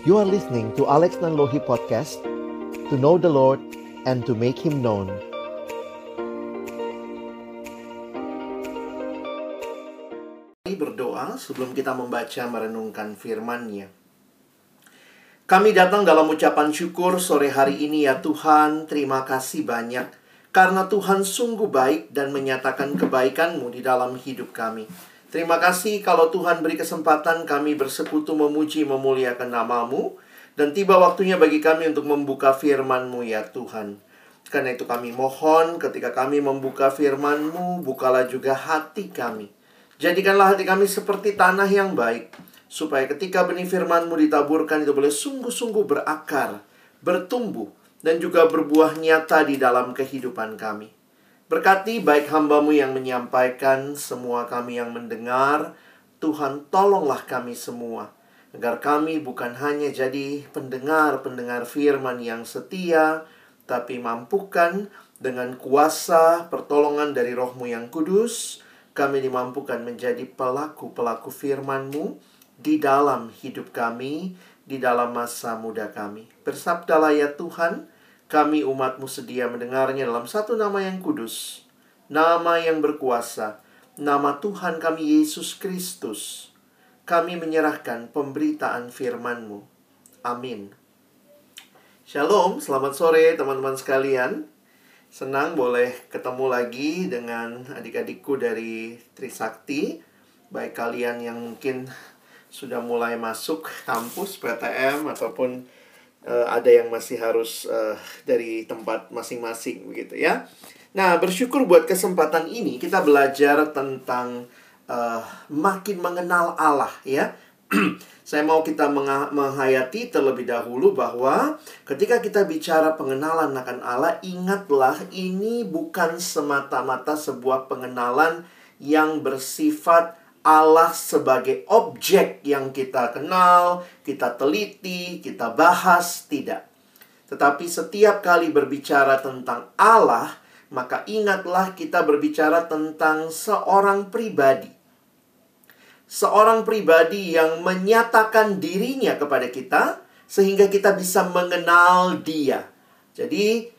You are listening to Alex Nanlohi Podcast To know the Lord and to make Him known Mari berdoa sebelum kita membaca merenungkan firman-Nya. Kami datang dalam ucapan syukur sore hari ini ya Tuhan, terima kasih banyak karena Tuhan sungguh baik dan menyatakan kebaikan-Mu di dalam hidup kami. Terima kasih kalau Tuhan beri kesempatan kami bersekutu memuji memuliakan namamu dan tiba waktunya bagi kami untuk membuka firman-Mu ya Tuhan. Karena itu kami mohon ketika kami membuka firman-Mu, bukalah juga hati kami. Jadikanlah hati kami seperti tanah yang baik, supaya ketika benih firman-Mu ditaburkan itu boleh sungguh-sungguh berakar, bertumbuh, dan juga berbuah nyata di dalam kehidupan kami. Berkati baik hambamu yang menyampaikan, semua kami yang mendengar, Tuhan tolonglah kami semua, agar kami bukan hanya jadi pendengar-pendengar firman yang setia, tapi mampukan dengan kuasa pertolongan dari rohmu yang kudus, kami dimampukan menjadi pelaku-pelaku firman-Mu di dalam hidup kami, di dalam masa muda kami. Bersabdalah ya Tuhan, kami umat-Mu sedia mendengarnya dalam satu nama yang kudus, nama yang berkuasa, nama Tuhan kami Yesus Kristus. Kami menyerahkan pemberitaan firman-Mu. Amin. Shalom, selamat sore teman-teman sekalian. Senang boleh ketemu lagi dengan adik-adikku dari Trisakti. Baik kalian yang mungkin sudah mulai masuk kampus PTM ataupun uh, ada yang masih harus uh, dari tempat masing-masing begitu ya. Nah, bersyukur buat kesempatan ini kita belajar tentang uh, makin mengenal Allah ya. Saya mau kita menghayati terlebih dahulu bahwa ketika kita bicara pengenalan akan Allah, ingatlah ini bukan semata-mata sebuah pengenalan yang bersifat Allah sebagai objek yang kita kenal, kita teliti, kita bahas, tidak. Tetapi setiap kali berbicara tentang Allah, maka ingatlah kita berbicara tentang seorang pribadi seorang pribadi yang menyatakan dirinya kepada kita sehingga kita bisa mengenal dia. Jadi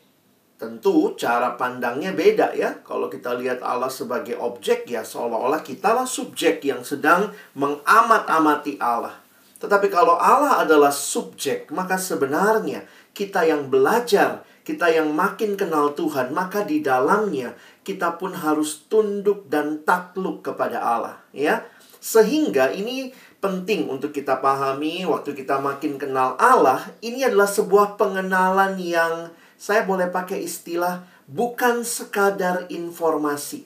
tentu cara pandangnya beda ya. Kalau kita lihat Allah sebagai objek ya seolah-olah kitalah subjek yang sedang mengamat-amati Allah. Tetapi kalau Allah adalah subjek, maka sebenarnya kita yang belajar, kita yang makin kenal Tuhan, maka di dalamnya kita pun harus tunduk dan takluk kepada Allah, ya. Sehingga ini penting untuk kita pahami waktu kita makin kenal Allah, ini adalah sebuah pengenalan yang saya boleh pakai istilah bukan sekadar informasi.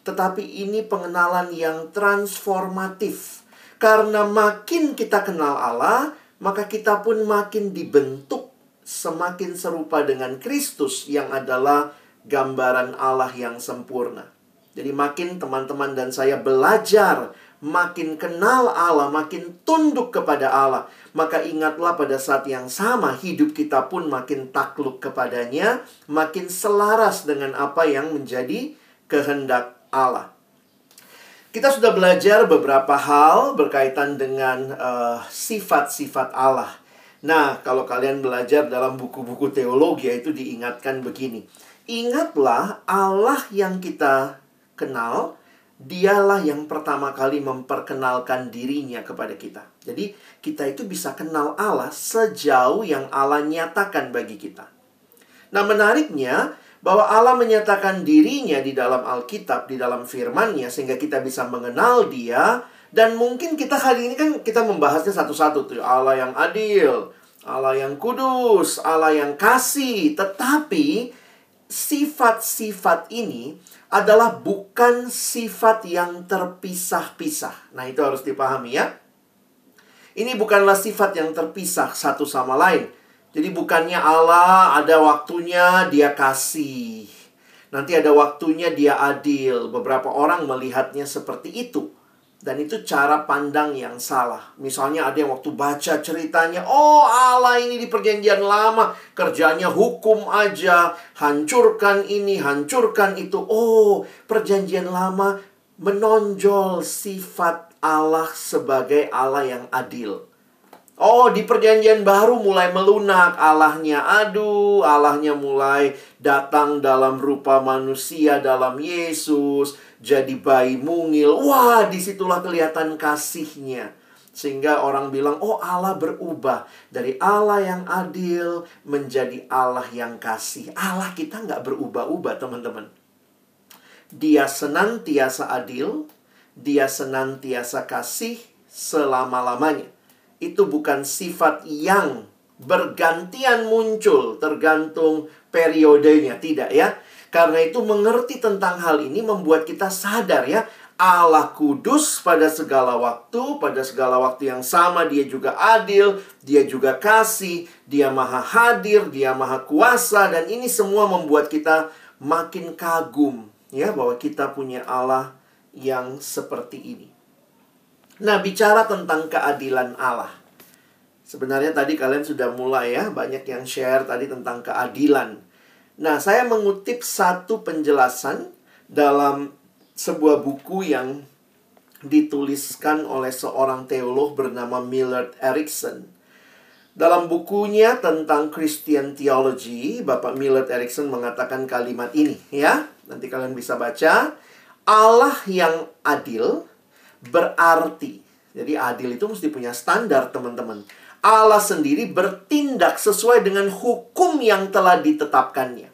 Tetapi ini pengenalan yang transformatif. Karena makin kita kenal Allah, maka kita pun makin dibentuk semakin serupa dengan Kristus yang adalah gambaran Allah yang sempurna. Jadi makin teman-teman dan saya belajar makin kenal Allah, makin tunduk kepada Allah, maka ingatlah pada saat yang sama hidup kita pun makin takluk kepadanya, makin selaras dengan apa yang menjadi kehendak Allah. Kita sudah belajar beberapa hal berkaitan dengan uh, sifat-sifat Allah. Nah, kalau kalian belajar dalam buku-buku teologi itu diingatkan begini. Ingatlah Allah yang kita kenal dialah yang pertama kali memperkenalkan dirinya kepada kita. Jadi, kita itu bisa kenal Allah sejauh yang Allah nyatakan bagi kita. Nah, menariknya bahwa Allah menyatakan dirinya di dalam Alkitab, di dalam firman-Nya sehingga kita bisa mengenal Dia dan mungkin kita hari ini kan kita membahasnya satu-satu tuh Allah yang adil, Allah yang kudus, Allah yang kasih, tetapi sifat-sifat ini adalah bukan sifat yang terpisah-pisah. Nah, itu harus dipahami ya. Ini bukanlah sifat yang terpisah satu sama lain. Jadi bukannya Allah ada waktunya dia kasih. Nanti ada waktunya dia adil. Beberapa orang melihatnya seperti itu. Dan itu cara pandang yang salah. Misalnya ada yang waktu baca ceritanya, oh Allah ini di perjanjian lama, kerjanya hukum aja, hancurkan ini, hancurkan itu. Oh, perjanjian lama menonjol sifat Allah sebagai Allah yang adil. Oh, di perjanjian baru mulai melunak Allahnya. Aduh, Allahnya mulai datang dalam rupa manusia dalam Yesus. Jadi bayi mungil. Wah, di situlah kelihatan kasihnya. Sehingga orang bilang, oh Allah berubah. Dari Allah yang adil menjadi Allah yang kasih. Allah kita nggak berubah-ubah, teman-teman. Dia senantiasa adil. Dia senantiasa kasih selama-lamanya itu bukan sifat yang bergantian muncul tergantung periodenya, tidak ya. Karena itu mengerti tentang hal ini membuat kita sadar ya, Allah kudus pada segala waktu, pada segala waktu yang sama dia juga adil, dia juga kasih, dia maha hadir, dia maha kuasa dan ini semua membuat kita makin kagum ya bahwa kita punya Allah yang seperti ini. Nah, bicara tentang keadilan Allah. Sebenarnya tadi kalian sudah mulai ya, banyak yang share tadi tentang keadilan. Nah, saya mengutip satu penjelasan dalam sebuah buku yang dituliskan oleh seorang teolog bernama Millard Erickson. Dalam bukunya tentang Christian Theology, Bapak Millard Erickson mengatakan kalimat ini ya. Nanti kalian bisa baca. Allah yang adil berarti. Jadi adil itu mesti punya standar, teman-teman. Allah sendiri bertindak sesuai dengan hukum yang telah ditetapkannya.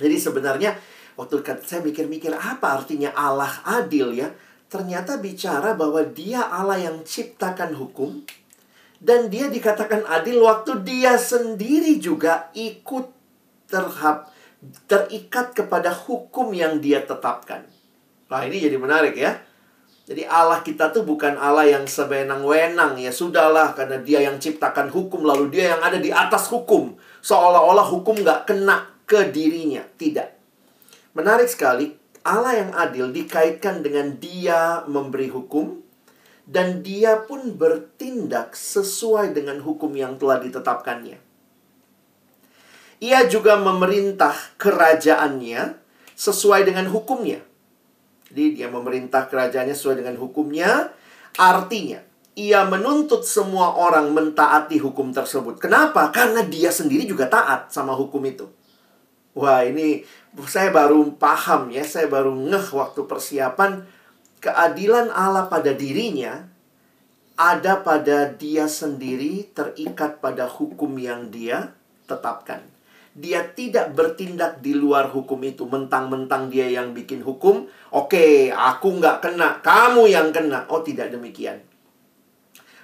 Jadi sebenarnya waktu saya mikir-mikir apa artinya Allah adil ya? Ternyata bicara bahwa dia Allah yang ciptakan hukum dan dia dikatakan adil waktu dia sendiri juga ikut terhap terikat kepada hukum yang dia tetapkan. Nah, ini jadi menarik ya. Jadi Allah kita tuh bukan Allah yang sewenang-wenang. Ya sudahlah karena dia yang ciptakan hukum lalu dia yang ada di atas hukum. Seolah-olah hukum nggak kena ke dirinya. Tidak. Menarik sekali Allah yang adil dikaitkan dengan dia memberi hukum dan dia pun bertindak sesuai dengan hukum yang telah ditetapkannya. Ia juga memerintah kerajaannya sesuai dengan hukumnya jadi dia memerintah kerajaannya sesuai dengan hukumnya. Artinya, ia menuntut semua orang mentaati hukum tersebut. Kenapa? Karena dia sendiri juga taat sama hukum itu. Wah, ini saya baru paham ya, saya baru ngeh waktu persiapan keadilan Allah pada dirinya ada pada dia sendiri terikat pada hukum yang dia tetapkan dia tidak bertindak di luar hukum itu. Mentang-mentang dia yang bikin hukum, oke, okay, aku nggak kena, kamu yang kena. Oh, tidak demikian.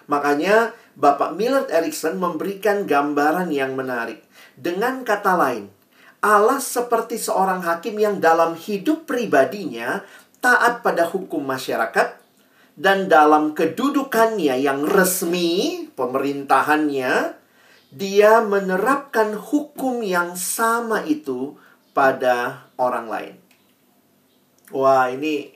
Makanya Bapak Millard Erickson memberikan gambaran yang menarik. Dengan kata lain, Allah seperti seorang hakim yang dalam hidup pribadinya taat pada hukum masyarakat dan dalam kedudukannya yang resmi, pemerintahannya, dia menerapkan hukum yang sama itu pada orang lain. Wah, ini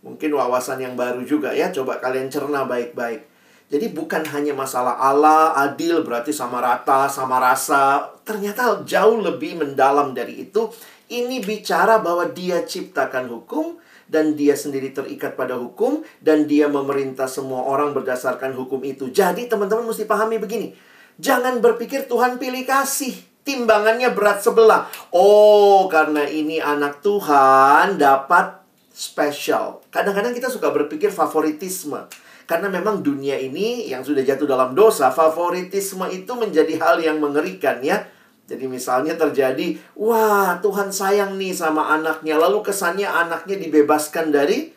mungkin wawasan yang baru juga ya. Coba kalian cerna baik-baik. Jadi bukan hanya masalah Allah adil berarti sama rata, sama rasa. Ternyata jauh lebih mendalam dari itu. Ini bicara bahwa dia ciptakan hukum dan dia sendiri terikat pada hukum dan dia memerintah semua orang berdasarkan hukum itu. Jadi teman-teman mesti pahami begini Jangan berpikir Tuhan pilih kasih. Timbangannya berat sebelah. Oh, karena ini anak Tuhan dapat special. Kadang-kadang kita suka berpikir favoritisme. Karena memang dunia ini yang sudah jatuh dalam dosa, favoritisme itu menjadi hal yang mengerikan ya. Jadi misalnya terjadi, wah Tuhan sayang nih sama anaknya, lalu kesannya anaknya dibebaskan dari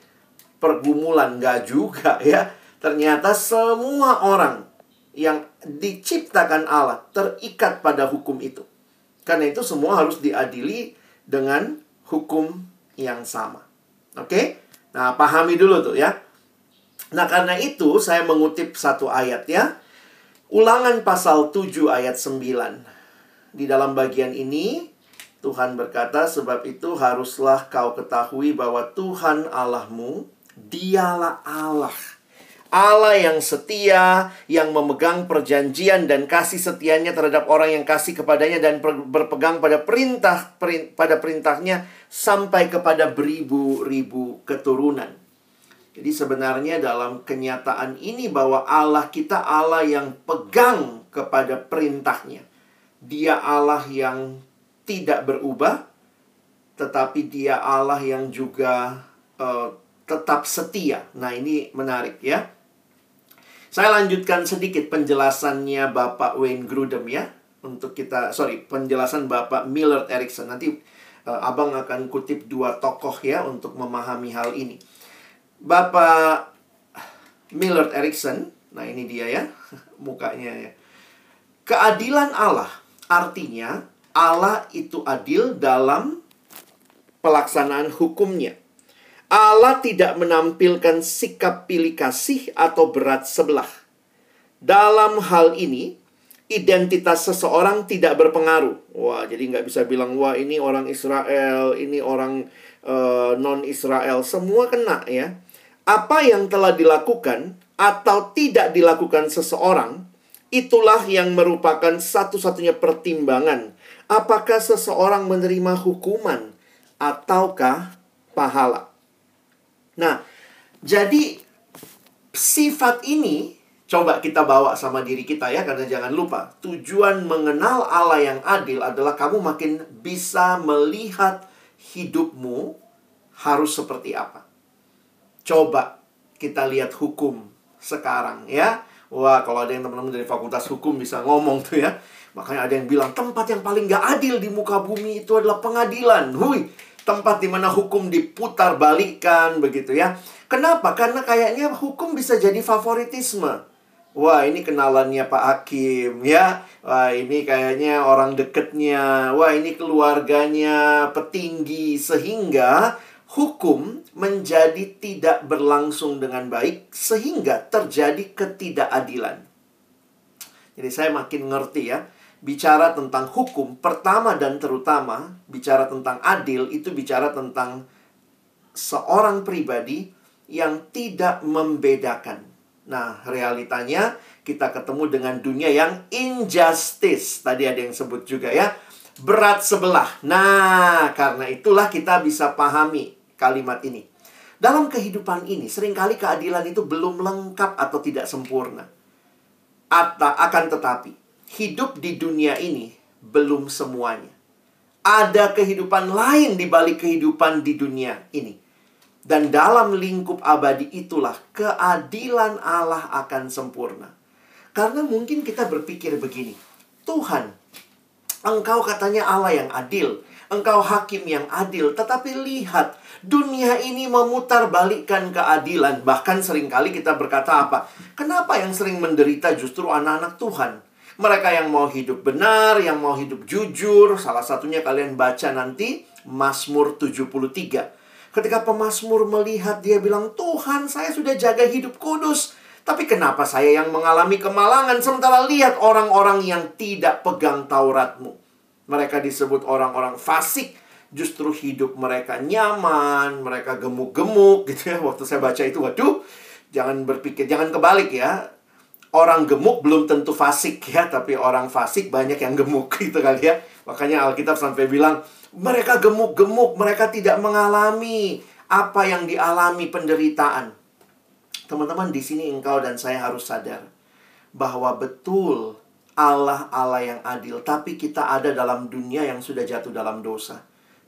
pergumulan. Nggak juga ya. Ternyata semua orang yang diciptakan Allah terikat pada hukum itu. Karena itu semua harus diadili dengan hukum yang sama. Oke? Nah, pahami dulu tuh ya. Nah, karena itu saya mengutip satu ayat ya. Ulangan pasal 7 ayat 9. Di dalam bagian ini Tuhan berkata, sebab itu haruslah kau ketahui bahwa Tuhan Allahmu, dialah Allah Allah yang setia, yang memegang perjanjian dan kasih setianya terhadap orang yang kasih kepadanya dan berpegang pada perintah pada perintahnya sampai kepada beribu-ribu keturunan. Jadi sebenarnya dalam kenyataan ini bahwa Allah kita Allah yang pegang kepada perintahnya. Dia Allah yang tidak berubah, tetapi dia Allah yang juga uh, tetap setia. Nah ini menarik ya. Saya lanjutkan sedikit penjelasannya Bapak Wayne Grudem ya. Untuk kita, sorry, penjelasan Bapak Millard Erickson. Nanti uh, Abang akan kutip dua tokoh ya untuk memahami hal ini. Bapak Millard Erickson, nah ini dia ya, mukanya ya. Keadilan Allah artinya Allah itu adil dalam pelaksanaan hukumnya. Allah tidak menampilkan sikap pilih kasih atau berat sebelah. Dalam hal ini, identitas seseorang tidak berpengaruh. Wah, jadi nggak bisa bilang, wah ini orang Israel, ini orang uh, non-Israel. Semua kena ya apa yang telah dilakukan atau tidak dilakukan seseorang, itulah yang merupakan satu-satunya pertimbangan apakah seseorang menerima hukuman ataukah pahala. Nah, jadi sifat ini coba kita bawa sama diri kita ya karena jangan lupa tujuan mengenal Allah yang adil adalah kamu makin bisa melihat hidupmu harus seperti apa. Coba kita lihat hukum sekarang ya. Wah, kalau ada yang teman-teman dari fakultas hukum bisa ngomong tuh ya. Makanya ada yang bilang tempat yang paling gak adil di muka bumi itu adalah pengadilan. Hui, tempat di mana hukum diputar balikan begitu ya. Kenapa? Karena kayaknya hukum bisa jadi favoritisme. Wah, ini kenalannya Pak Hakim ya. Wah, ini kayaknya orang deketnya. Wah, ini keluarganya petinggi sehingga hukum menjadi tidak berlangsung dengan baik sehingga terjadi ketidakadilan. Jadi saya makin ngerti ya, bicara tentang hukum pertama dan terutama bicara tentang adil itu bicara tentang seorang pribadi yang tidak membedakan. Nah, realitanya kita ketemu dengan dunia yang injustice. Tadi ada yang sebut juga ya. Berat sebelah. Nah, karena itulah kita bisa pahami kalimat ini. Dalam kehidupan ini, sering kali keadilan itu belum lengkap atau tidak sempurna. Atau akan tetapi, hidup di dunia ini belum semuanya. Ada kehidupan lain di balik kehidupan di dunia ini. Dan dalam lingkup abadi itulah keadilan Allah akan sempurna. Karena mungkin kita berpikir begini, Tuhan, Engkau katanya Allah yang adil, Engkau hakim yang adil, tetapi lihat dunia ini memutar balikkan keadilan. Bahkan sering kali kita berkata apa? Kenapa yang sering menderita justru anak-anak Tuhan? Mereka yang mau hidup benar, yang mau hidup jujur. Salah satunya kalian baca nanti Mazmur 73. Ketika pemazmur melihat dia bilang, Tuhan saya sudah jaga hidup kudus. Tapi kenapa saya yang mengalami kemalangan sementara lihat orang-orang yang tidak pegang Tauratmu? Mereka disebut orang-orang fasik. Justru hidup mereka nyaman, mereka gemuk-gemuk gitu ya. Waktu saya baca itu, waduh, jangan berpikir, jangan kebalik ya. Orang gemuk belum tentu fasik ya, tapi orang fasik banyak yang gemuk gitu kali ya. Makanya Alkitab sampai bilang, mereka gemuk-gemuk, mereka tidak mengalami apa yang dialami penderitaan. Teman-teman, di sini engkau dan saya harus sadar bahwa betul Allah Allah yang adil, tapi kita ada dalam dunia yang sudah jatuh dalam dosa.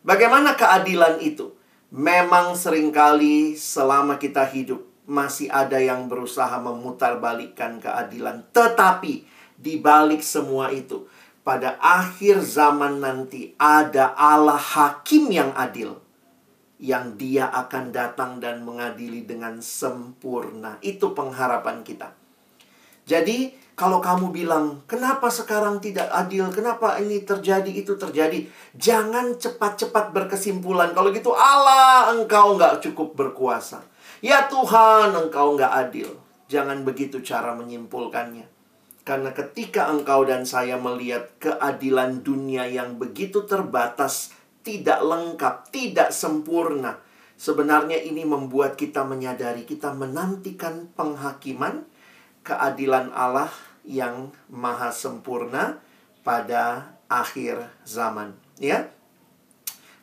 Bagaimana keadilan itu? Memang sering kali selama kita hidup masih ada yang berusaha memutarbalikkan keadilan. Tetapi di balik semua itu, pada akhir zaman nanti ada Allah hakim yang adil yang dia akan datang dan mengadili dengan sempurna. Itu pengharapan kita. Jadi, kalau kamu bilang, kenapa sekarang tidak adil? Kenapa ini terjadi, itu terjadi? Jangan cepat-cepat berkesimpulan. Kalau gitu, Allah, engkau nggak cukup berkuasa. Ya Tuhan, engkau nggak adil. Jangan begitu cara menyimpulkannya. Karena ketika engkau dan saya melihat keadilan dunia yang begitu terbatas, tidak lengkap, tidak sempurna, sebenarnya ini membuat kita menyadari kita menantikan penghakiman keadilan Allah yang maha sempurna pada akhir zaman ya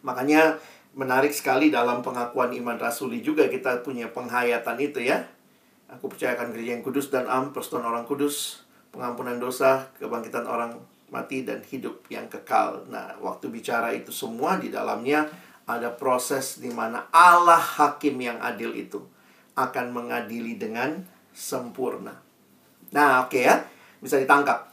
makanya menarik sekali dalam pengakuan iman rasuli juga kita punya penghayatan itu ya. Aku percayakan gereja yang kudus dan am, persatuan orang kudus, pengampunan dosa, kebangkitan orang mati dan hidup yang kekal. Nah, waktu bicara itu semua di dalamnya ada proses di mana Allah hakim yang adil itu akan mengadili dengan sempurna. Nah, oke okay ya, bisa ditangkap.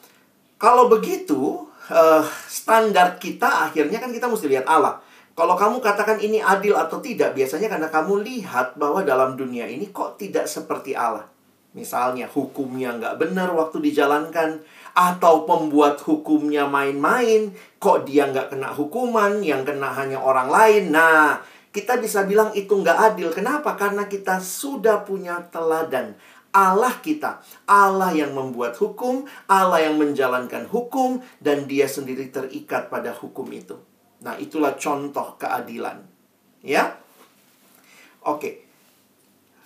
Kalau begitu, uh, standar kita akhirnya kan kita mesti lihat Allah. Kalau kamu katakan ini adil atau tidak, biasanya karena kamu lihat bahwa dalam dunia ini kok tidak seperti Allah. Misalnya hukumnya nggak benar waktu dijalankan, atau pembuat hukumnya main-main, kok dia nggak kena hukuman, yang kena hanya orang lain. Nah, kita bisa bilang itu nggak adil. Kenapa? Karena kita sudah punya teladan. Allah kita, Allah yang membuat hukum, Allah yang menjalankan hukum, dan Dia sendiri terikat pada hukum itu. Nah, itulah contoh keadilan, ya. Oke,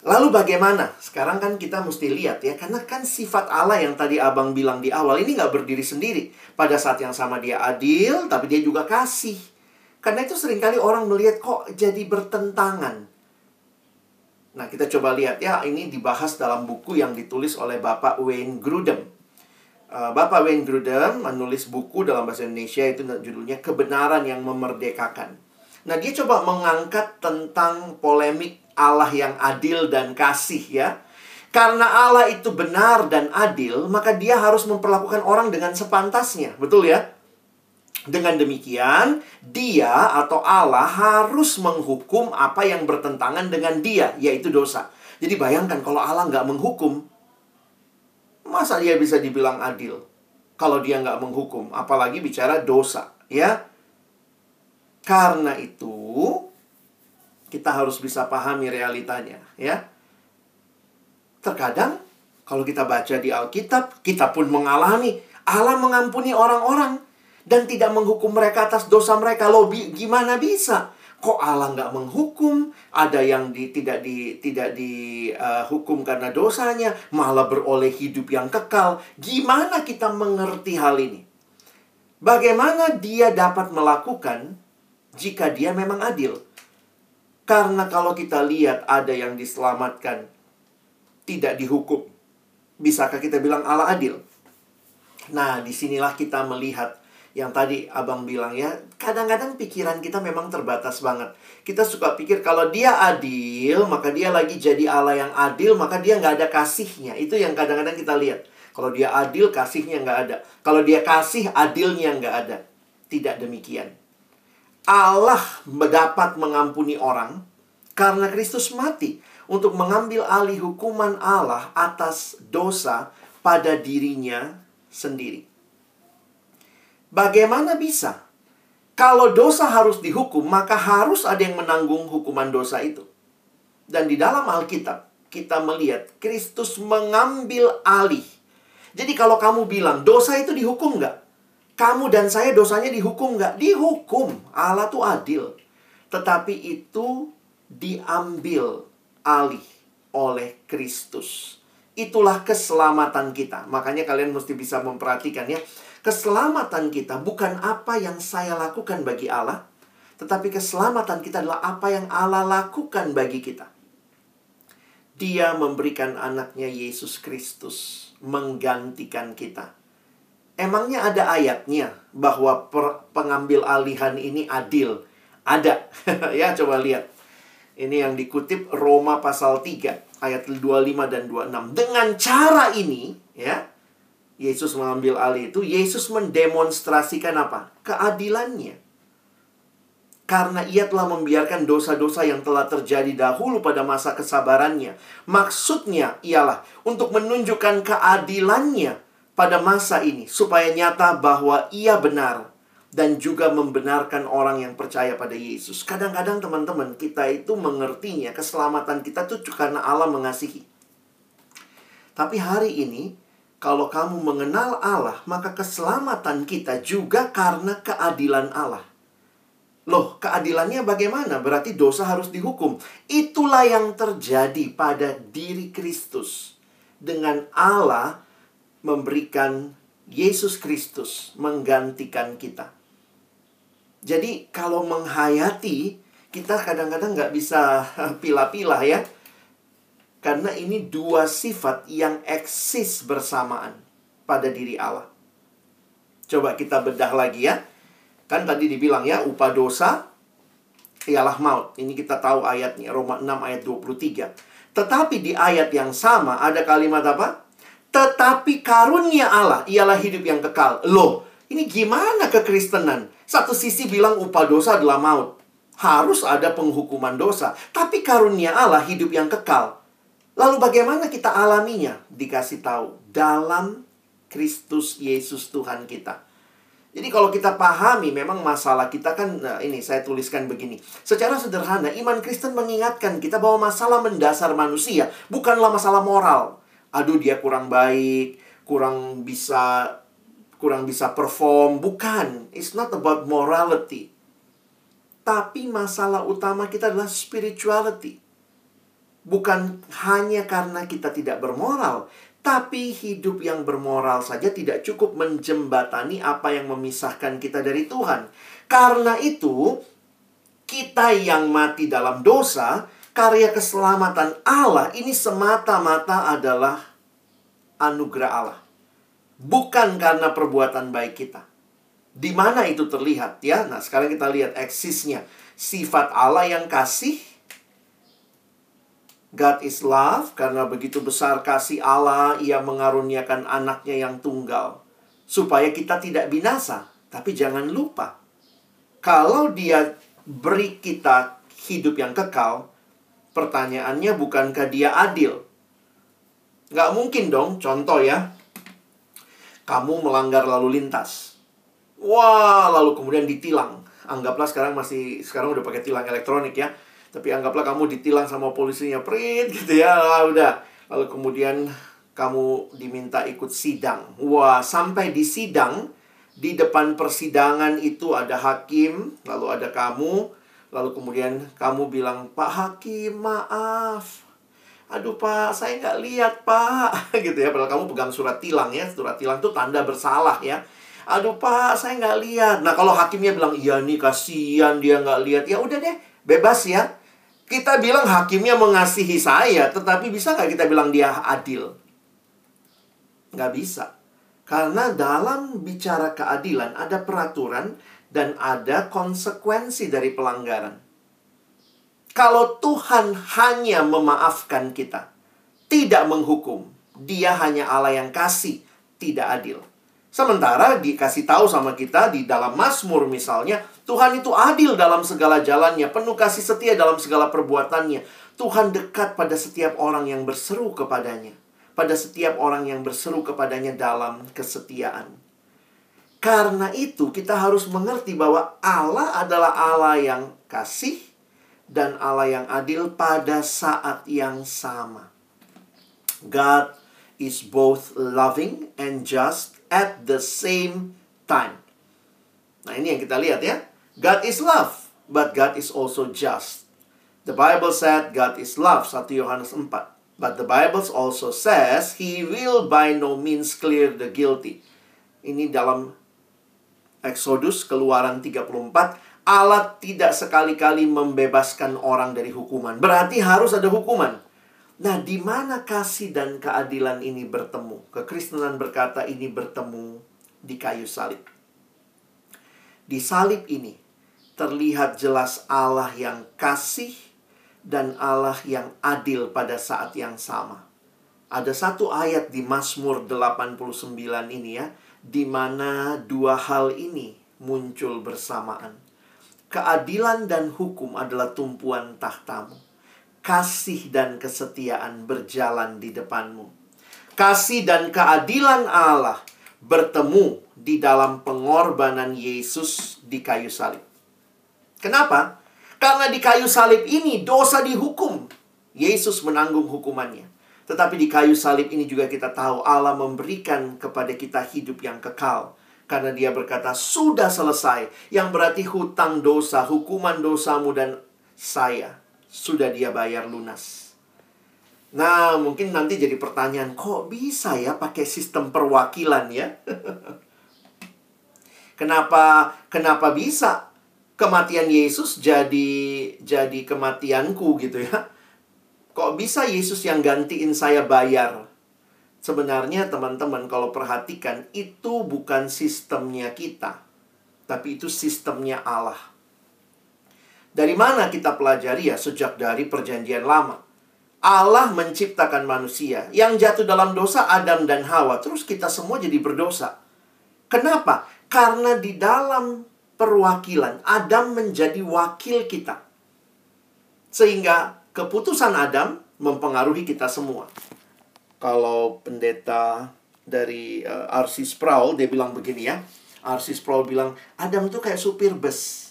lalu bagaimana? Sekarang kan kita mesti lihat ya, karena kan sifat Allah yang tadi abang bilang di awal ini nggak berdiri sendiri. Pada saat yang sama dia adil, tapi dia juga kasih. Karena itu sering kali orang melihat kok jadi bertentangan. Nah, kita coba lihat ya, ini dibahas dalam buku yang ditulis oleh Bapak Wayne Grudem. Uh, Bapak Wayne Grudem menulis buku dalam bahasa Indonesia itu judulnya Kebenaran yang Memerdekakan. Nah, dia coba mengangkat tentang polemik Allah yang adil dan kasih ya. Karena Allah itu benar dan adil, maka dia harus memperlakukan orang dengan sepantasnya. Betul ya? Dengan demikian, dia atau Allah harus menghukum apa yang bertentangan dengan dia, yaitu dosa. Jadi bayangkan kalau Allah nggak menghukum, masa dia bisa dibilang adil? Kalau dia nggak menghukum, apalagi bicara dosa, ya? Karena itu, kita harus bisa pahami realitanya, ya. Terkadang, kalau kita baca di Alkitab, kita pun mengalami Allah mengampuni orang-orang dan tidak menghukum mereka atas dosa mereka. Loh, bi gimana bisa? Kok Allah nggak menghukum? Ada yang di, tidak di tidak dihukum uh, karena dosanya, malah beroleh hidup yang kekal. Gimana kita mengerti hal ini? Bagaimana dia dapat melakukan jika dia memang adil? Karena kalau kita lihat ada yang diselamatkan, tidak dihukum. Bisakah kita bilang Allah adil? Nah, di sinilah kita melihat yang tadi abang bilang ya, kadang-kadang pikiran kita memang terbatas banget. Kita suka pikir kalau dia adil, maka dia lagi jadi Allah yang adil, maka dia nggak ada kasihnya. Itu yang kadang-kadang kita lihat. Kalau dia adil, kasihnya nggak ada. Kalau dia kasih, adilnya nggak ada. Tidak demikian. Allah dapat mengampuni orang karena Kristus mati untuk mengambil alih hukuman Allah atas dosa pada dirinya sendiri. Bagaimana bisa? Kalau dosa harus dihukum, maka harus ada yang menanggung hukuman dosa itu. Dan di dalam Alkitab, kita melihat Kristus mengambil alih. Jadi kalau kamu bilang, dosa itu dihukum nggak? Kamu dan saya dosanya dihukum nggak? Dihukum. Allah tuh adil. Tetapi itu diambil alih oleh Kristus. Itulah keselamatan kita. Makanya kalian mesti bisa memperhatikan ya. Keselamatan kita bukan apa yang saya lakukan bagi Allah, tetapi keselamatan kita adalah apa yang Allah lakukan bagi kita. Dia memberikan anaknya Yesus Kristus menggantikan kita. Emangnya ada ayatnya bahwa pengambil alihan ini adil? Ada. ya, coba lihat. Ini yang dikutip Roma pasal 3 ayat 25 dan 26. Dengan cara ini, ya, Yesus mengambil alih itu, Yesus mendemonstrasikan apa? Keadilannya. Karena ia telah membiarkan dosa-dosa yang telah terjadi dahulu pada masa kesabarannya. Maksudnya ialah untuk menunjukkan keadilannya pada masa ini. Supaya nyata bahwa ia benar dan juga membenarkan orang yang percaya pada Yesus. Kadang-kadang teman-teman kita itu mengertinya keselamatan kita itu karena Allah mengasihi. Tapi hari ini kalau kamu mengenal Allah, maka keselamatan kita juga karena keadilan Allah. Loh, keadilannya bagaimana? Berarti dosa harus dihukum. Itulah yang terjadi pada diri Kristus. Dengan Allah memberikan Yesus Kristus menggantikan kita. Jadi, kalau menghayati, kita kadang-kadang nggak bisa pilah-pilah ya. Karena ini dua sifat yang eksis bersamaan pada diri Allah. Coba kita bedah lagi ya. Kan tadi dibilang ya, upah dosa ialah maut. Ini kita tahu ayatnya, Roma 6 ayat 23. Tetapi di ayat yang sama ada kalimat apa? Tetapi karunia Allah ialah hidup yang kekal. Loh, ini gimana kekristenan? Satu sisi bilang upah dosa adalah maut. Harus ada penghukuman dosa. Tapi karunia Allah hidup yang kekal. Lalu bagaimana kita alaminya? Dikasih tahu dalam Kristus Yesus Tuhan kita. Jadi kalau kita pahami memang masalah kita kan nah ini saya tuliskan begini. Secara sederhana iman Kristen mengingatkan kita bahwa masalah mendasar manusia bukanlah masalah moral. Aduh dia kurang baik, kurang bisa kurang bisa perform, bukan. It's not about morality. Tapi masalah utama kita adalah spirituality. Bukan hanya karena kita tidak bermoral, tapi hidup yang bermoral saja tidak cukup menjembatani apa yang memisahkan kita dari Tuhan. Karena itu, kita yang mati dalam dosa, karya keselamatan Allah ini semata-mata adalah anugerah Allah. Bukan karena perbuatan baik kita. Di mana itu terlihat ya? Nah, sekarang kita lihat eksisnya. Sifat Allah yang kasih God is love karena begitu besar kasih Allah ia mengaruniakan anaknya yang tunggal supaya kita tidak binasa. Tapi jangan lupa kalau dia beri kita hidup yang kekal, pertanyaannya bukankah dia adil? Gak mungkin dong, contoh ya. Kamu melanggar lalu lintas. Wah, lalu kemudian ditilang. Anggaplah sekarang masih, sekarang udah pakai tilang elektronik ya tapi anggaplah kamu ditilang sama polisinya, prit gitu ya, lah, udah. Lalu kemudian kamu diminta ikut sidang. Wah, sampai di sidang, di depan persidangan itu ada hakim, lalu ada kamu, lalu kemudian kamu bilang, Pak Hakim, maaf. Aduh pak, saya nggak lihat pak, gitu ya. Padahal kamu pegang surat tilang ya, surat tilang itu tanda bersalah ya. Aduh pak, saya nggak lihat. Nah kalau hakimnya bilang, iya nih kasihan dia nggak lihat, ya udah deh, bebas ya kita bilang hakimnya mengasihi saya, tetapi bisa nggak kita bilang dia adil? Nggak bisa. Karena dalam bicara keadilan ada peraturan dan ada konsekuensi dari pelanggaran. Kalau Tuhan hanya memaafkan kita, tidak menghukum, dia hanya Allah yang kasih, tidak adil. Sementara dikasih tahu sama kita di dalam Mazmur misalnya, Tuhan itu adil dalam segala jalannya, penuh kasih setia dalam segala perbuatannya. Tuhan dekat pada setiap orang yang berseru kepadanya, pada setiap orang yang berseru kepadanya dalam kesetiaan. Karena itu kita harus mengerti bahwa Allah adalah Allah yang kasih dan Allah yang adil pada saat yang sama. God is both loving and just at the same time. Nah, ini yang kita lihat ya. God is love, but God is also just. The Bible said God is love, 1 Yohanes 4. But the Bible also says he will by no means clear the guilty. Ini dalam Exodus keluaran 34, Allah tidak sekali-kali membebaskan orang dari hukuman. Berarti harus ada hukuman. Nah, di mana kasih dan keadilan ini bertemu? Kekristenan berkata ini bertemu di kayu salib. Di salib ini terlihat jelas Allah yang kasih dan Allah yang adil pada saat yang sama. Ada satu ayat di Mazmur 89 ini ya, di mana dua hal ini muncul bersamaan. Keadilan dan hukum adalah tumpuan tahtamu kasih dan kesetiaan berjalan di depanmu. Kasih dan keadilan Allah bertemu di dalam pengorbanan Yesus di kayu salib. Kenapa? Karena di kayu salib ini dosa dihukum. Yesus menanggung hukumannya. Tetapi di kayu salib ini juga kita tahu Allah memberikan kepada kita hidup yang kekal. Karena dia berkata, sudah selesai. Yang berarti hutang dosa, hukuman dosamu dan saya sudah dia bayar lunas. Nah, mungkin nanti jadi pertanyaan, kok bisa ya pakai sistem perwakilan ya? kenapa kenapa bisa? kematian Yesus jadi jadi kematianku gitu ya. Kok bisa Yesus yang gantiin saya bayar? Sebenarnya teman-teman kalau perhatikan itu bukan sistemnya kita. Tapi itu sistemnya Allah. Dari mana kita pelajari ya sejak dari perjanjian lama. Allah menciptakan manusia. Yang jatuh dalam dosa Adam dan Hawa. Terus kita semua jadi berdosa. Kenapa? Karena di dalam perwakilan Adam menjadi wakil kita. Sehingga keputusan Adam mempengaruhi kita semua. Kalau pendeta dari uh, eh, R.C. Sproul, dia bilang begini ya. R.C. Sproul bilang, Adam itu kayak supir bus.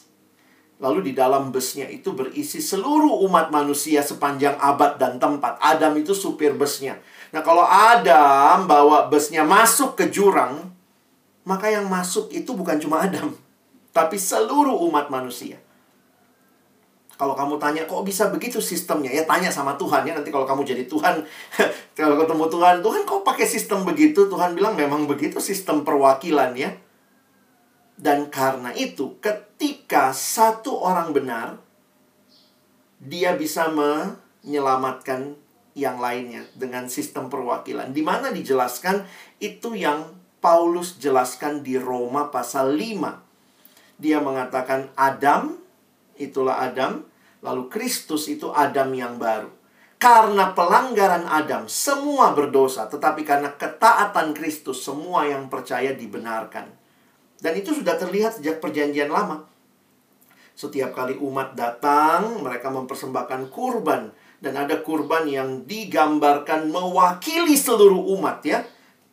Lalu di dalam busnya itu berisi seluruh umat manusia sepanjang abad dan tempat. Adam itu supir busnya. Nah kalau Adam bawa busnya masuk ke jurang, maka yang masuk itu bukan cuma Adam. Tapi seluruh umat manusia. Kalau kamu tanya, kok bisa begitu sistemnya? Ya tanya sama Tuhan ya. Nanti kalau kamu jadi Tuhan, kalau ketemu Tuhan, Tuhan kok pakai sistem begitu? Tuhan bilang memang begitu sistem perwakilan ya. Dan karena itu, ketika satu orang benar, dia bisa menyelamatkan yang lainnya dengan sistem perwakilan. Di mana dijelaskan itu yang Paulus jelaskan di Roma pasal 5. Dia mengatakan Adam, itulah Adam, lalu Kristus itu Adam yang baru. Karena pelanggaran Adam, semua berdosa, tetapi karena ketaatan Kristus, semua yang percaya dibenarkan. Dan itu sudah terlihat sejak perjanjian lama. Setiap kali umat datang, mereka mempersembahkan kurban. Dan ada kurban yang digambarkan mewakili seluruh umat ya.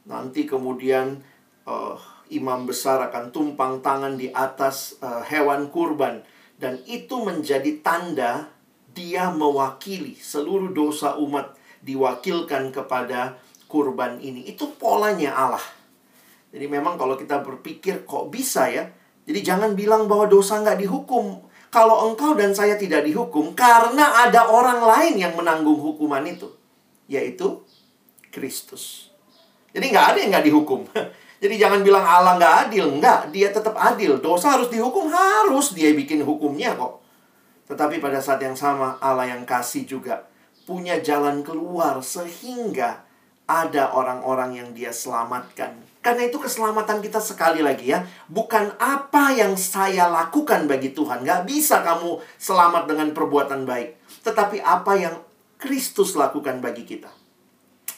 Nanti kemudian uh, imam besar akan tumpang tangan di atas uh, hewan kurban. Dan itu menjadi tanda dia mewakili seluruh dosa umat diwakilkan kepada kurban ini. Itu polanya Allah. Jadi memang kalau kita berpikir kok bisa ya. Jadi jangan bilang bahwa dosa nggak dihukum. Kalau engkau dan saya tidak dihukum karena ada orang lain yang menanggung hukuman itu. Yaitu Kristus. Jadi nggak ada yang nggak dihukum. Jadi jangan bilang Allah nggak adil. Nggak, dia tetap adil. Dosa harus dihukum, harus dia bikin hukumnya kok. Tetapi pada saat yang sama Allah yang kasih juga punya jalan keluar sehingga ada orang-orang yang dia selamatkan karena itu keselamatan kita sekali lagi ya. Bukan apa yang saya lakukan bagi Tuhan. Gak bisa kamu selamat dengan perbuatan baik. Tetapi apa yang Kristus lakukan bagi kita.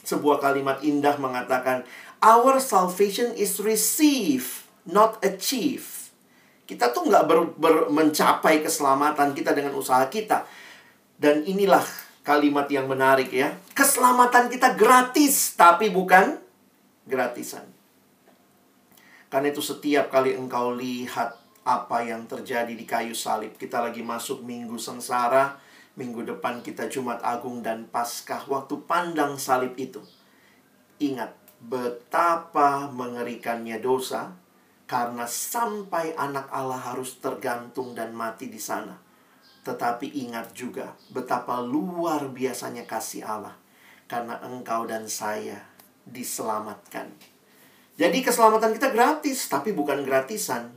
Sebuah kalimat indah mengatakan, Our salvation is receive, not achieve. Kita tuh nggak ber, ber, mencapai keselamatan kita dengan usaha kita. Dan inilah kalimat yang menarik ya. Keselamatan kita gratis, tapi bukan gratisan. Karena itu setiap kali engkau lihat apa yang terjadi di kayu salib. Kita lagi masuk minggu sengsara. Minggu depan kita Jumat Agung dan Paskah. Waktu pandang salib itu. Ingat betapa mengerikannya dosa. Karena sampai anak Allah harus tergantung dan mati di sana. Tetapi ingat juga betapa luar biasanya kasih Allah. Karena engkau dan saya diselamatkan jadi keselamatan kita gratis, tapi bukan gratisan.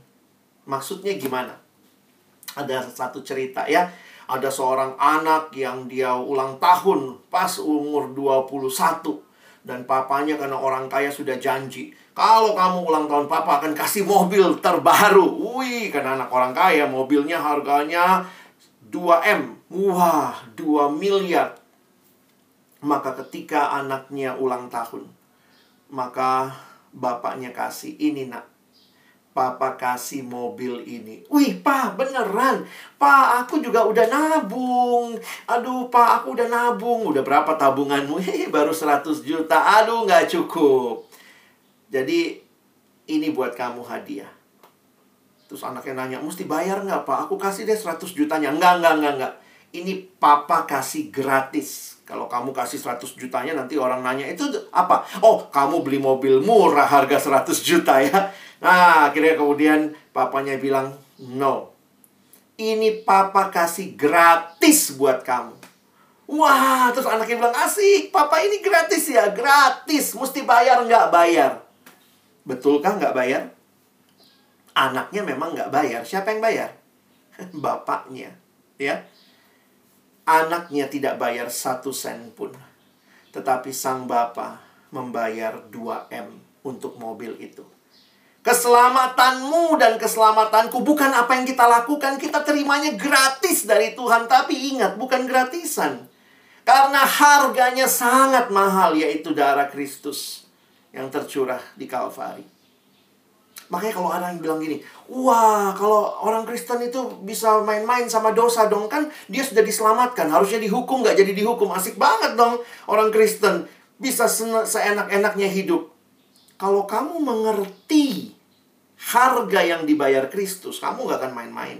Maksudnya gimana? Ada satu cerita ya. Ada seorang anak yang dia ulang tahun pas umur 21 dan papanya karena orang kaya sudah janji kalau kamu ulang tahun papa akan kasih mobil terbaru. Wih, karena anak orang kaya mobilnya harganya 2M. Wah, 2 miliar. Maka ketika anaknya ulang tahun, maka bapaknya kasih ini nak Papa kasih mobil ini. Wih, Pak, beneran. Pak, aku juga udah nabung. Aduh, Pak, aku udah nabung. Udah berapa tabunganmu? Hehe, baru 100 juta. Aduh, nggak cukup. Jadi, ini buat kamu hadiah. Terus anaknya nanya, mesti bayar nggak, Pak? Aku kasih deh 100 jutanya. Enggak, enggak, enggak, enggak. Ini Papa kasih gratis. Kalau kamu kasih 100 jutanya nanti orang nanya itu apa? Oh, kamu beli mobil murah harga 100 juta ya. Nah, akhirnya kemudian papanya bilang, "No. Ini papa kasih gratis buat kamu." Wah, terus anaknya bilang, "Asik, papa ini gratis ya, gratis. Mesti bayar nggak bayar?" Betulkah nggak bayar? Anaknya memang nggak bayar. Siapa yang bayar? bapaknya, ya. Anaknya tidak bayar satu sen pun. Tetapi sang bapak membayar 2M untuk mobil itu. Keselamatanmu dan keselamatanku bukan apa yang kita lakukan, kita terimanya gratis dari Tuhan. Tapi ingat, bukan gratisan. Karena harganya sangat mahal, yaitu darah Kristus yang tercurah di Kalvari. Makanya kalau orang yang bilang gini, wah kalau orang Kristen itu bisa main-main sama dosa dong kan dia sudah diselamatkan, harusnya dihukum nggak jadi dihukum, asik banget dong orang Kristen bisa seenak-enaknya hidup. Kalau kamu mengerti harga yang dibayar Kristus, kamu nggak akan main-main.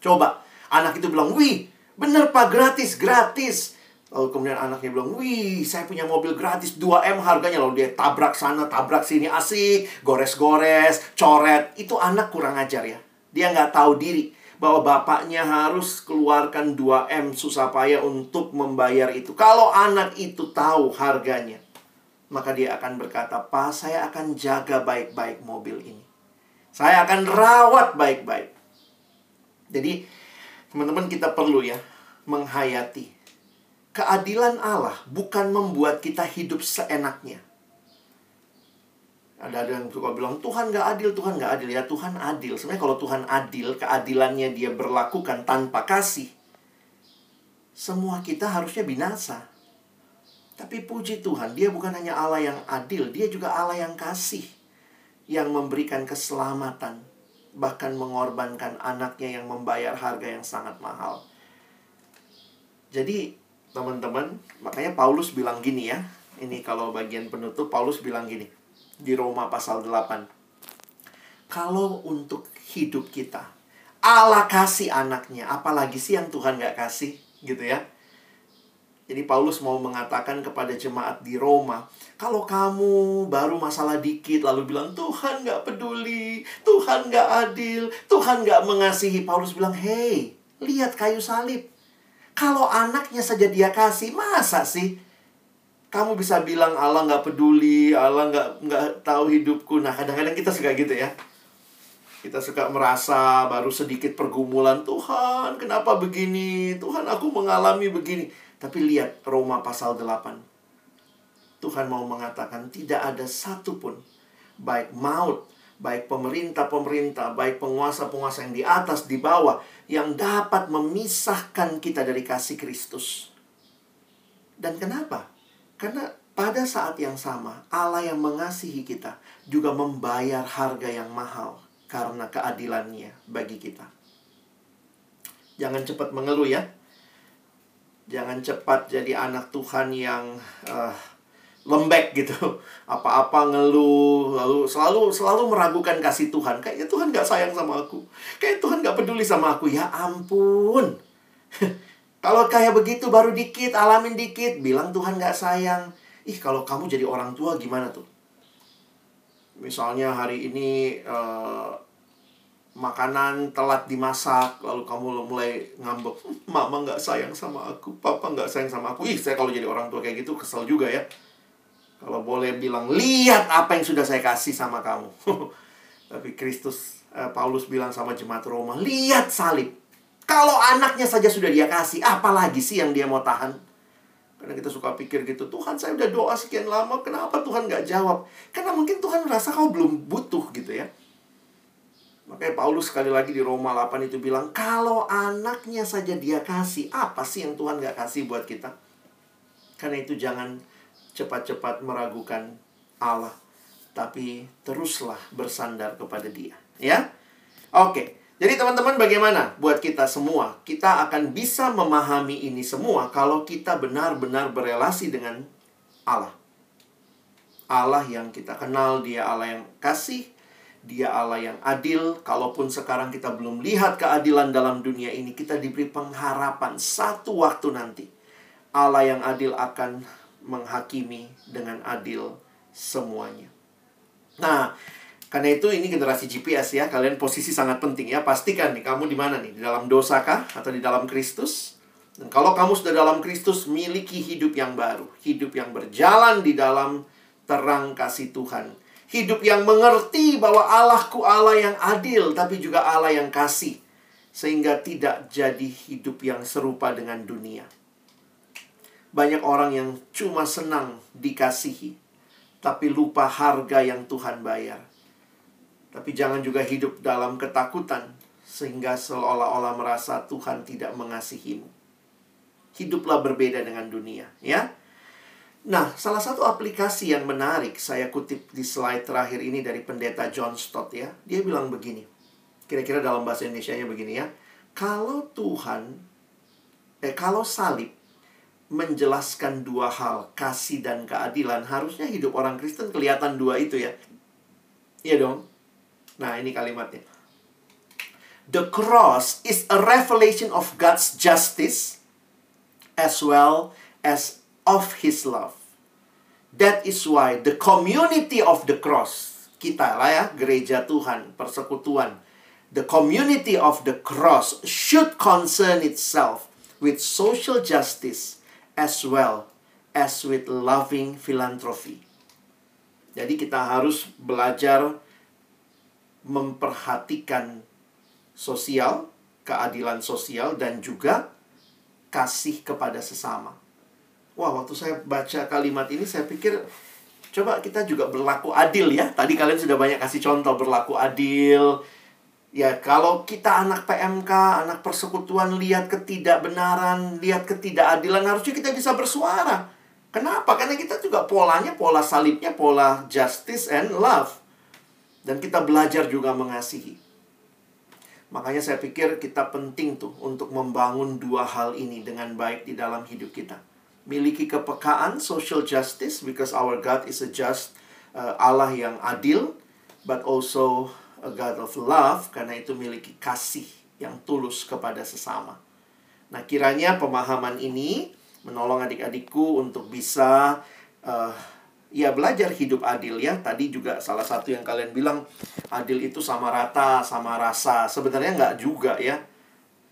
Coba anak itu bilang, wih bener pak gratis gratis Lalu kemudian anaknya bilang, wih saya punya mobil gratis 2M harganya. Lalu dia tabrak sana, tabrak sini, asik, gores-gores, coret. Itu anak kurang ajar ya. Dia nggak tahu diri bahwa bapaknya harus keluarkan 2M susah payah untuk membayar itu. Kalau anak itu tahu harganya, maka dia akan berkata, Pak, saya akan jaga baik-baik mobil ini. Saya akan rawat baik-baik. Jadi, teman-teman kita perlu ya menghayati keadilan Allah bukan membuat kita hidup seenaknya. Ada yang suka bilang, Tuhan gak adil, Tuhan gak adil. Ya Tuhan adil. Sebenarnya kalau Tuhan adil, keadilannya dia berlakukan tanpa kasih. Semua kita harusnya binasa. Tapi puji Tuhan, dia bukan hanya Allah yang adil, dia juga Allah yang kasih. Yang memberikan keselamatan. Bahkan mengorbankan anaknya yang membayar harga yang sangat mahal. Jadi teman-teman. Makanya Paulus bilang gini ya. Ini kalau bagian penutup Paulus bilang gini di Roma pasal 8. Kalau untuk hidup kita Allah kasih anaknya, apalagi sih yang Tuhan gak kasih gitu ya. Jadi Paulus mau mengatakan kepada jemaat di Roma, kalau kamu baru masalah dikit lalu bilang Tuhan gak peduli, Tuhan gak adil, Tuhan gak mengasihi. Paulus bilang, hei, lihat kayu salib. Kalau anaknya saja dia kasih, masa sih? Kamu bisa bilang Allah nggak peduli, Allah nggak nggak tahu hidupku. Nah kadang-kadang kita suka gitu ya. Kita suka merasa baru sedikit pergumulan Tuhan, kenapa begini? Tuhan aku mengalami begini. Tapi lihat Roma pasal 8. Tuhan mau mengatakan tidak ada satupun baik maut baik pemerintah-pemerintah, baik penguasa-penguasa yang di atas, di bawah, yang dapat memisahkan kita dari kasih Kristus. Dan kenapa? Karena pada saat yang sama, Allah yang mengasihi kita juga membayar harga yang mahal karena keadilannya bagi kita. Jangan cepat mengeluh ya. Jangan cepat jadi anak Tuhan yang uh, lembek gitu. Apa-apa ngeluh lalu selalu selalu meragukan kasih Tuhan. Kayaknya Tuhan gak sayang sama aku. Kayak Tuhan gak peduli sama aku. Ya ampun. Kalau kayak begitu baru dikit alamin dikit bilang Tuhan gak sayang. Ih kalau kamu jadi orang tua gimana tuh? Misalnya hari ini uh, makanan telat dimasak lalu kamu mulai ngambek mama nggak sayang sama aku papa nggak sayang sama aku. Ih saya kalau jadi orang tua kayak gitu kesel juga ya kalau boleh bilang, lihat apa yang sudah saya kasih sama kamu. Tapi Kristus, eh, Paulus bilang sama jemaat Roma, lihat salib. Kalau anaknya saja sudah dia kasih, apalagi sih yang dia mau tahan? Karena kita suka pikir gitu, Tuhan saya udah doa sekian lama, kenapa Tuhan gak jawab? Karena mungkin Tuhan merasa kau belum butuh gitu ya. Makanya Paulus sekali lagi di Roma 8 itu bilang, kalau anaknya saja dia kasih, apa sih yang Tuhan gak kasih buat kita? Karena itu jangan cepat-cepat meragukan Allah, tapi teruslah bersandar kepada Dia, ya. Oke. Jadi teman-teman bagaimana buat kita semua? Kita akan bisa memahami ini semua kalau kita benar-benar berelasi dengan Allah. Allah yang kita kenal, Dia Allah yang kasih, Dia Allah yang adil. Kalaupun sekarang kita belum lihat keadilan dalam dunia ini, kita diberi pengharapan satu waktu nanti. Allah yang adil akan menghakimi dengan adil semuanya. Nah, karena itu ini generasi GPS ya, kalian posisi sangat penting ya. Pastikan nih kamu di mana nih? Di dalam dosa kah atau di dalam Kristus? Dan kalau kamu sudah dalam Kristus, miliki hidup yang baru, hidup yang berjalan di dalam terang kasih Tuhan. Hidup yang mengerti bahwa Allahku Allah yang adil, tapi juga Allah yang kasih. sehingga tidak jadi hidup yang serupa dengan dunia. Banyak orang yang cuma senang dikasihi, tapi lupa harga yang Tuhan bayar. Tapi jangan juga hidup dalam ketakutan, sehingga seolah-olah merasa Tuhan tidak mengasihimu. Hiduplah berbeda dengan dunia, ya. Nah, salah satu aplikasi yang menarik saya kutip di slide terakhir ini dari pendeta John Stott ya. Dia bilang begini. Kira-kira dalam bahasa Indonesia-nya begini ya. Kalau Tuhan eh kalau salib menjelaskan dua hal, kasih dan keadilan, harusnya hidup orang Kristen kelihatan dua itu ya. Iya dong. Nah, ini kalimatnya. The cross is a revelation of God's justice as well as of his love. That is why the community of the cross, kita lah ya, gereja Tuhan, persekutuan. The community of the cross should concern itself with social justice as well as with loving philanthropy. Jadi kita harus belajar memperhatikan sosial, keadilan sosial dan juga kasih kepada sesama. Wah, waktu saya baca kalimat ini saya pikir coba kita juga berlaku adil ya. Tadi kalian sudah banyak kasih contoh berlaku adil. Ya, kalau kita anak PMK, anak persekutuan lihat ketidakbenaran, lihat ketidakadilan, harusnya kita bisa bersuara. Kenapa? Karena kita juga polanya, pola salibnya, pola justice and love. Dan kita belajar juga mengasihi. Makanya saya pikir kita penting tuh untuk membangun dua hal ini dengan baik di dalam hidup kita miliki kepekaan social justice because our God is a just uh, Allah yang adil but also a God of love karena itu miliki kasih yang tulus kepada sesama. Nah, kiranya pemahaman ini menolong adik-adikku untuk bisa uh, ya belajar hidup adil ya. Tadi juga salah satu yang kalian bilang adil itu sama rata, sama rasa. Sebenarnya nggak juga ya.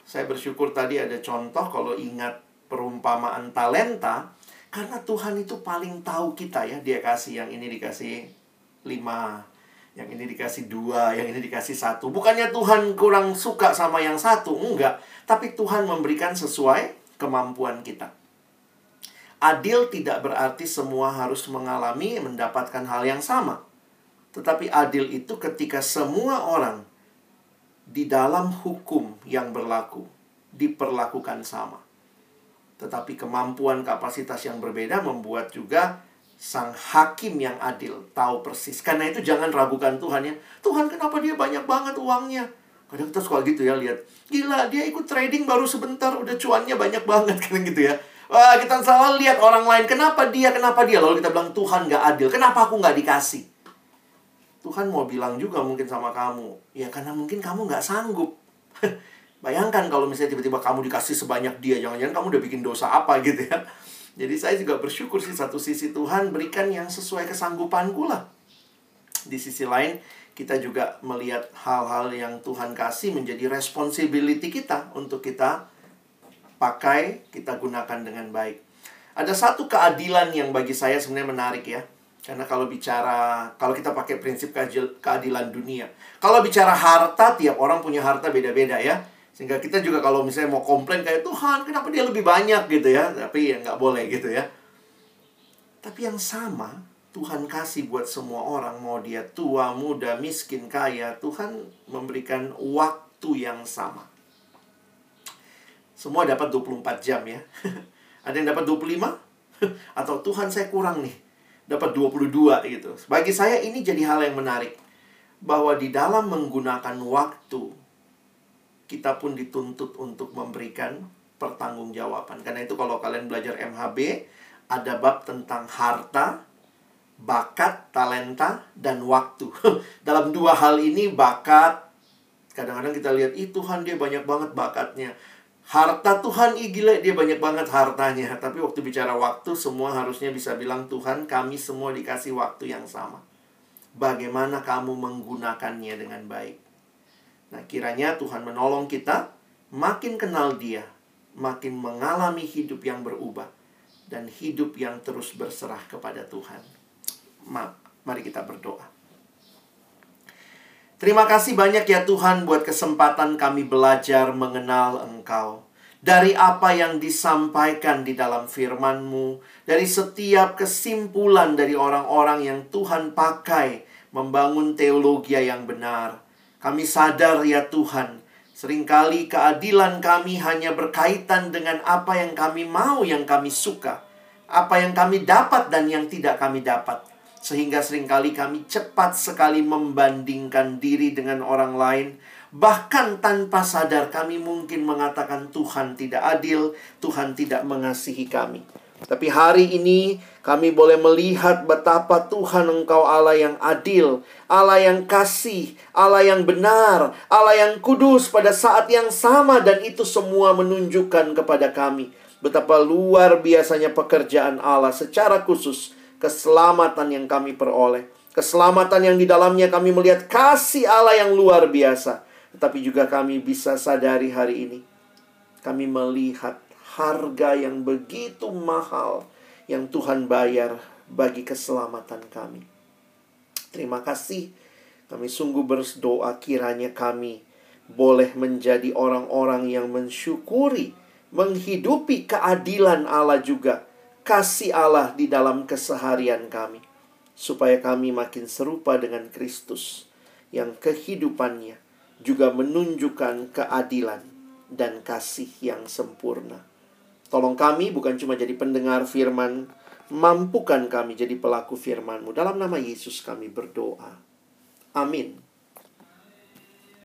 Saya bersyukur tadi ada contoh kalau ingat perumpamaan talenta karena Tuhan itu paling tahu kita ya dia kasih yang ini dikasih lima yang ini dikasih dua yang ini dikasih satu. Bukannya Tuhan kurang suka sama yang satu enggak. Tapi Tuhan memberikan sesuai kemampuan kita. Adil tidak berarti semua harus mengalami mendapatkan hal yang sama. Tetapi adil itu ketika semua orang di dalam hukum yang berlaku diperlakukan sama. Tetapi kemampuan kapasitas yang berbeda membuat juga sang hakim yang adil tahu persis. Karena itu jangan ragukan Tuhan ya. Tuhan kenapa dia banyak banget uangnya? Kadang kita suka gitu ya lihat. Gila, dia ikut trading baru sebentar udah cuannya banyak banget kan gitu ya. Wah, kita selalu lihat orang lain. Kenapa dia? Kenapa dia? Lalu kita bilang Tuhan gak adil. Kenapa aku gak dikasih? Tuhan mau bilang juga mungkin sama kamu. Ya karena mungkin kamu gak sanggup. Bayangkan kalau misalnya tiba-tiba kamu dikasih sebanyak dia, jangan-jangan kamu udah bikin dosa apa gitu ya. Jadi saya juga bersyukur sih satu sisi Tuhan berikan yang sesuai kesanggupanku lah. Di sisi lain, kita juga melihat hal-hal yang Tuhan kasih menjadi responsibility kita untuk kita pakai, kita gunakan dengan baik. Ada satu keadilan yang bagi saya sebenarnya menarik ya. Karena kalau bicara, kalau kita pakai prinsip keadilan dunia. Kalau bicara harta, tiap orang punya harta beda-beda ya sehingga kita juga kalau misalnya mau komplain kayak Tuhan, kenapa dia lebih banyak gitu ya? Tapi ya nggak boleh gitu ya. Tapi yang sama, Tuhan kasih buat semua orang, mau dia tua, muda, miskin, kaya, Tuhan memberikan waktu yang sama. Semua dapat 24 jam ya. Ada yang dapat 25? Atau Tuhan saya kurang nih, dapat 22 gitu. Bagi saya ini jadi hal yang menarik. Bahwa di dalam menggunakan waktu, kita pun dituntut untuk memberikan pertanggungjawaban. Karena itu kalau kalian belajar MHB, ada bab tentang harta, bakat, talenta, dan waktu. Dalam dua hal ini bakat, kadang-kadang kita lihat, ih Tuhan dia banyak banget bakatnya. Harta Tuhan, ih gila dia banyak banget hartanya. Tapi waktu bicara waktu, semua harusnya bisa bilang, Tuhan kami semua dikasih waktu yang sama. Bagaimana kamu menggunakannya dengan baik? Nah, kiranya Tuhan menolong kita makin kenal Dia, makin mengalami hidup yang berubah dan hidup yang terus berserah kepada Tuhan. Ma mari kita berdoa. Terima kasih banyak ya Tuhan buat kesempatan kami belajar mengenal Engkau. Dari apa yang disampaikan di dalam firman-Mu, dari setiap kesimpulan dari orang-orang yang Tuhan pakai membangun teologi yang benar. Kami sadar ya Tuhan, sering kali keadilan kami hanya berkaitan dengan apa yang kami mau, yang kami suka. Apa yang kami dapat dan yang tidak kami dapat. Sehingga sering kali kami cepat sekali membandingkan diri dengan orang lain. Bahkan tanpa sadar kami mungkin mengatakan Tuhan tidak adil, Tuhan tidak mengasihi kami. Tapi hari ini kami boleh melihat betapa Tuhan Engkau Allah yang adil, Allah yang kasih, Allah yang benar, Allah yang kudus pada saat yang sama dan itu semua menunjukkan kepada kami betapa luar biasanya pekerjaan Allah secara khusus keselamatan yang kami peroleh. Keselamatan yang di dalamnya kami melihat kasih Allah yang luar biasa. Tetapi juga kami bisa sadari hari ini. Kami melihat harga yang begitu mahal yang Tuhan bayar bagi keselamatan kami. Terima kasih. Kami sungguh berdoa kiranya kami boleh menjadi orang-orang yang mensyukuri, menghidupi keadilan Allah juga kasih Allah di dalam keseharian kami, supaya kami makin serupa dengan Kristus yang kehidupannya juga menunjukkan keadilan dan kasih yang sempurna. Tolong kami bukan cuma jadi pendengar firman, mampukan kami jadi pelaku firman-Mu. Dalam nama Yesus kami berdoa. Amin.